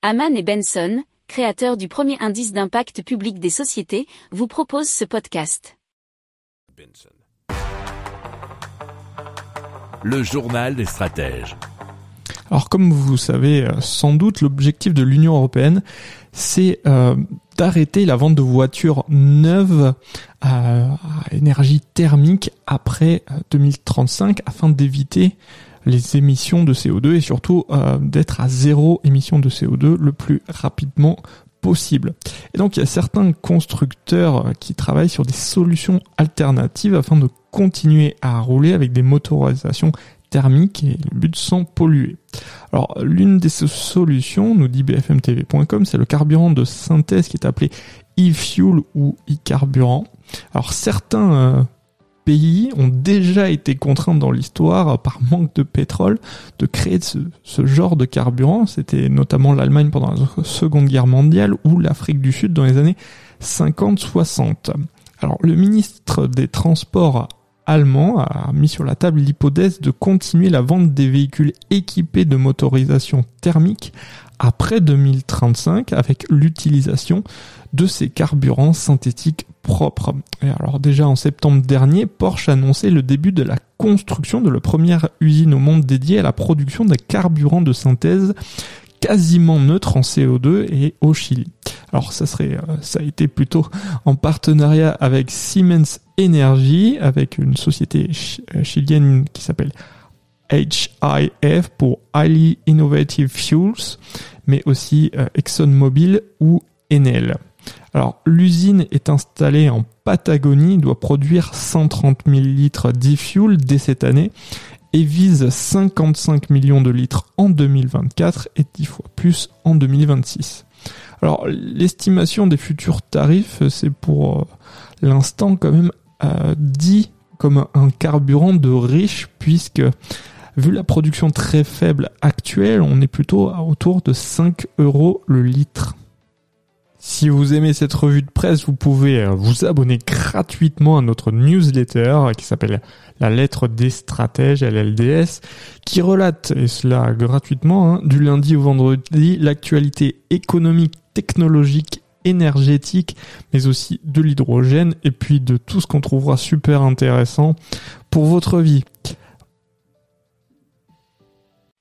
Haman et Benson, créateurs du premier indice d'impact public des sociétés, vous proposent ce podcast. Le journal des stratèges. Alors comme vous savez euh, sans doute, l'objectif de l'Union européenne, c'est euh, d'arrêter la vente de voitures neuves à, énergie thermique après 2035 euh, afin d'éviter les émissions de CO2 et surtout d'être à zéro émission de CO2 le plus rapidement possible. Et donc il y a certains constructeurs qui travaillent sur des solutions alternatives afin de continuer à rouler avec des motorisations thermiques et le but sans polluer. Alors l'une des solutions, nous dit bfmtv.com, c'est le carburant de synthèse qui est appelé e-fuel ou e-carburant. Alors certains euh, ont déjà été contraints dans l'histoire par manque de pétrole de créer ce genre de carburant. C'était notamment l'Allemagne pendant la Seconde Guerre mondiale ou l'Afrique du Sud dans les années 50-60. Alors le ministre des Transports allemand a mis sur la table l'hypothèse de continuer la vente des véhicules équipés de motorisation thermique après 2035 avec l'utilisation de ces carburants synthétiques propres. Et alors déjà en septembre dernier, Porsche a annoncé le début de la construction de la première usine au monde dédiée à la production de carburants de synthèse quasiment neutre en CO2 et au Chili. Alors ça serait, euh, ça a été plutôt en partenariat avec Siemens Energy, avec une société euh, chilienne qui s'appelle HIF pour Highly Innovative Fuels, mais aussi euh, ExxonMobil ou Enel. Alors l'usine est installée en Patagonie, doit produire 130 000 litres d'e-fuel dès cette année et vise 55 millions de litres en 2024 et 10 fois plus en 2026. Alors l'estimation des futurs tarifs, c'est pour euh, l'instant quand même euh, dit comme un carburant de riche puisque vu la production très faible actuelle, on est plutôt autour de 5 euros le litre. Si vous aimez cette revue de presse, vous pouvez euh, vous abonner gratuitement à notre newsletter qui s'appelle La lettre des stratèges, LLDS, qui relate, et cela gratuitement, hein, du lundi au vendredi, l'actualité économique, technologique, énergétique, mais aussi de l'hydrogène, et puis de tout ce qu'on trouvera super intéressant pour votre vie.